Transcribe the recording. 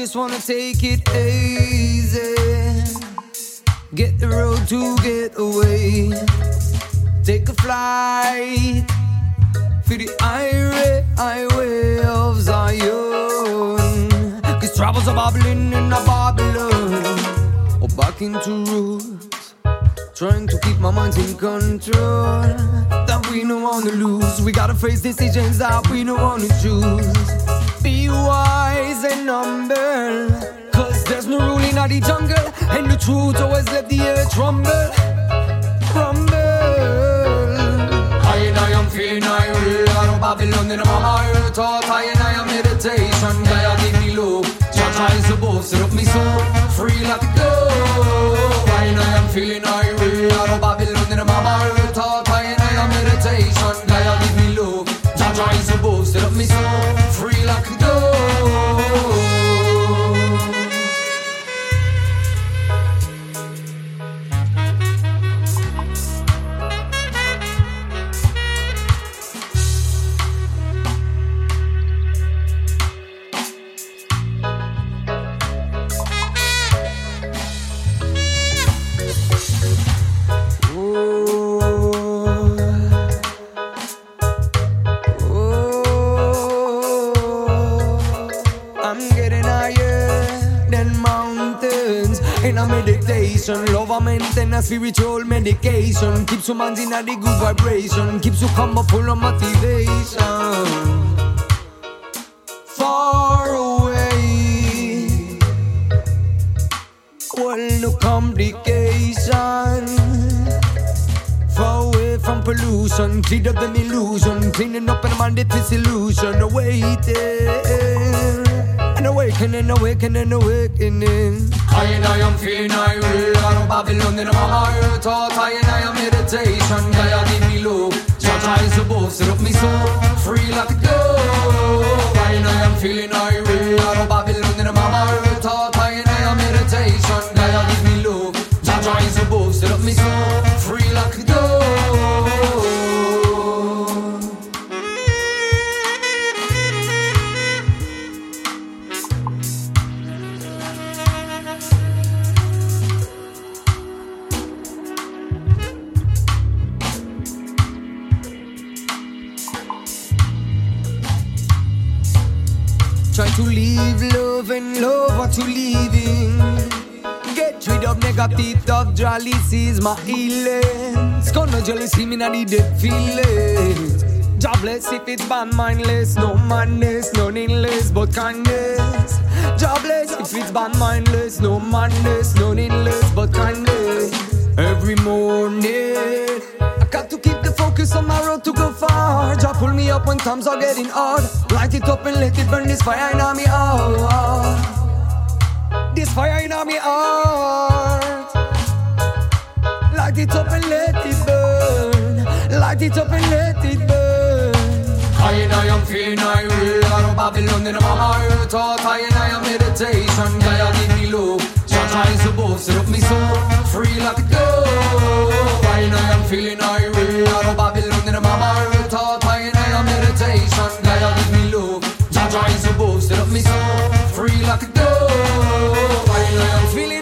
just wanna take it easy. Get the road to get away. Take a flight for the highway, highway of Zion. Cause troubles are bubbling in a Babylon. Or back into roots. Trying to keep my mind in control. That we don't wanna lose. We gotta face decisions that we don't wanna choose. The jungle. And the truth always let the earth rumble. Rumble. I and I am feeling I will Out of Babylon in my heart Thought I and I am meditation Gaia give me love Jah is above Set up me soul Free like a dove I and I am feeling I will Out of Babylon in my heart getting higher than mountains in a meditation. Love a maintain a spiritual medication. Keeps your mind in a good vibration. Keeps you but full of motivation. Far away, well no complication. Far away from pollution, clean up the illusion, cleaning up and mind disillusion, awaiting. An awakening, awakening, awakening. I and I am feeling I will. Out of Babylon in my heart. I and I am meditation. Gaia me love Jah is above. Set up me soul Free like a dove I and I am feeling I Try to leave love and love what you leaving. Get rid of negative thought, jealousy is my healing. Scorn no jealousy, me not the dead feelings. Jobless if it's bad mindless, no madness, no needless but kindness. Jobless if it's bad mindless, no madness, no needless but kindness. Every morning, I got to keep focus on my road to go far. Jah pull me up when times are getting hard. Light it up and let it burn this fire in me heart. This fire in me heart. Light it up and let it burn. Light it up and let it burn. I and I am feeling I will Out of Babylon in my heart Thought I and I am meditation Gaia give me love Jah is above Set up me soul Free like a dove and I am feeling I is above Set up me soul Free like a dove. I am feeling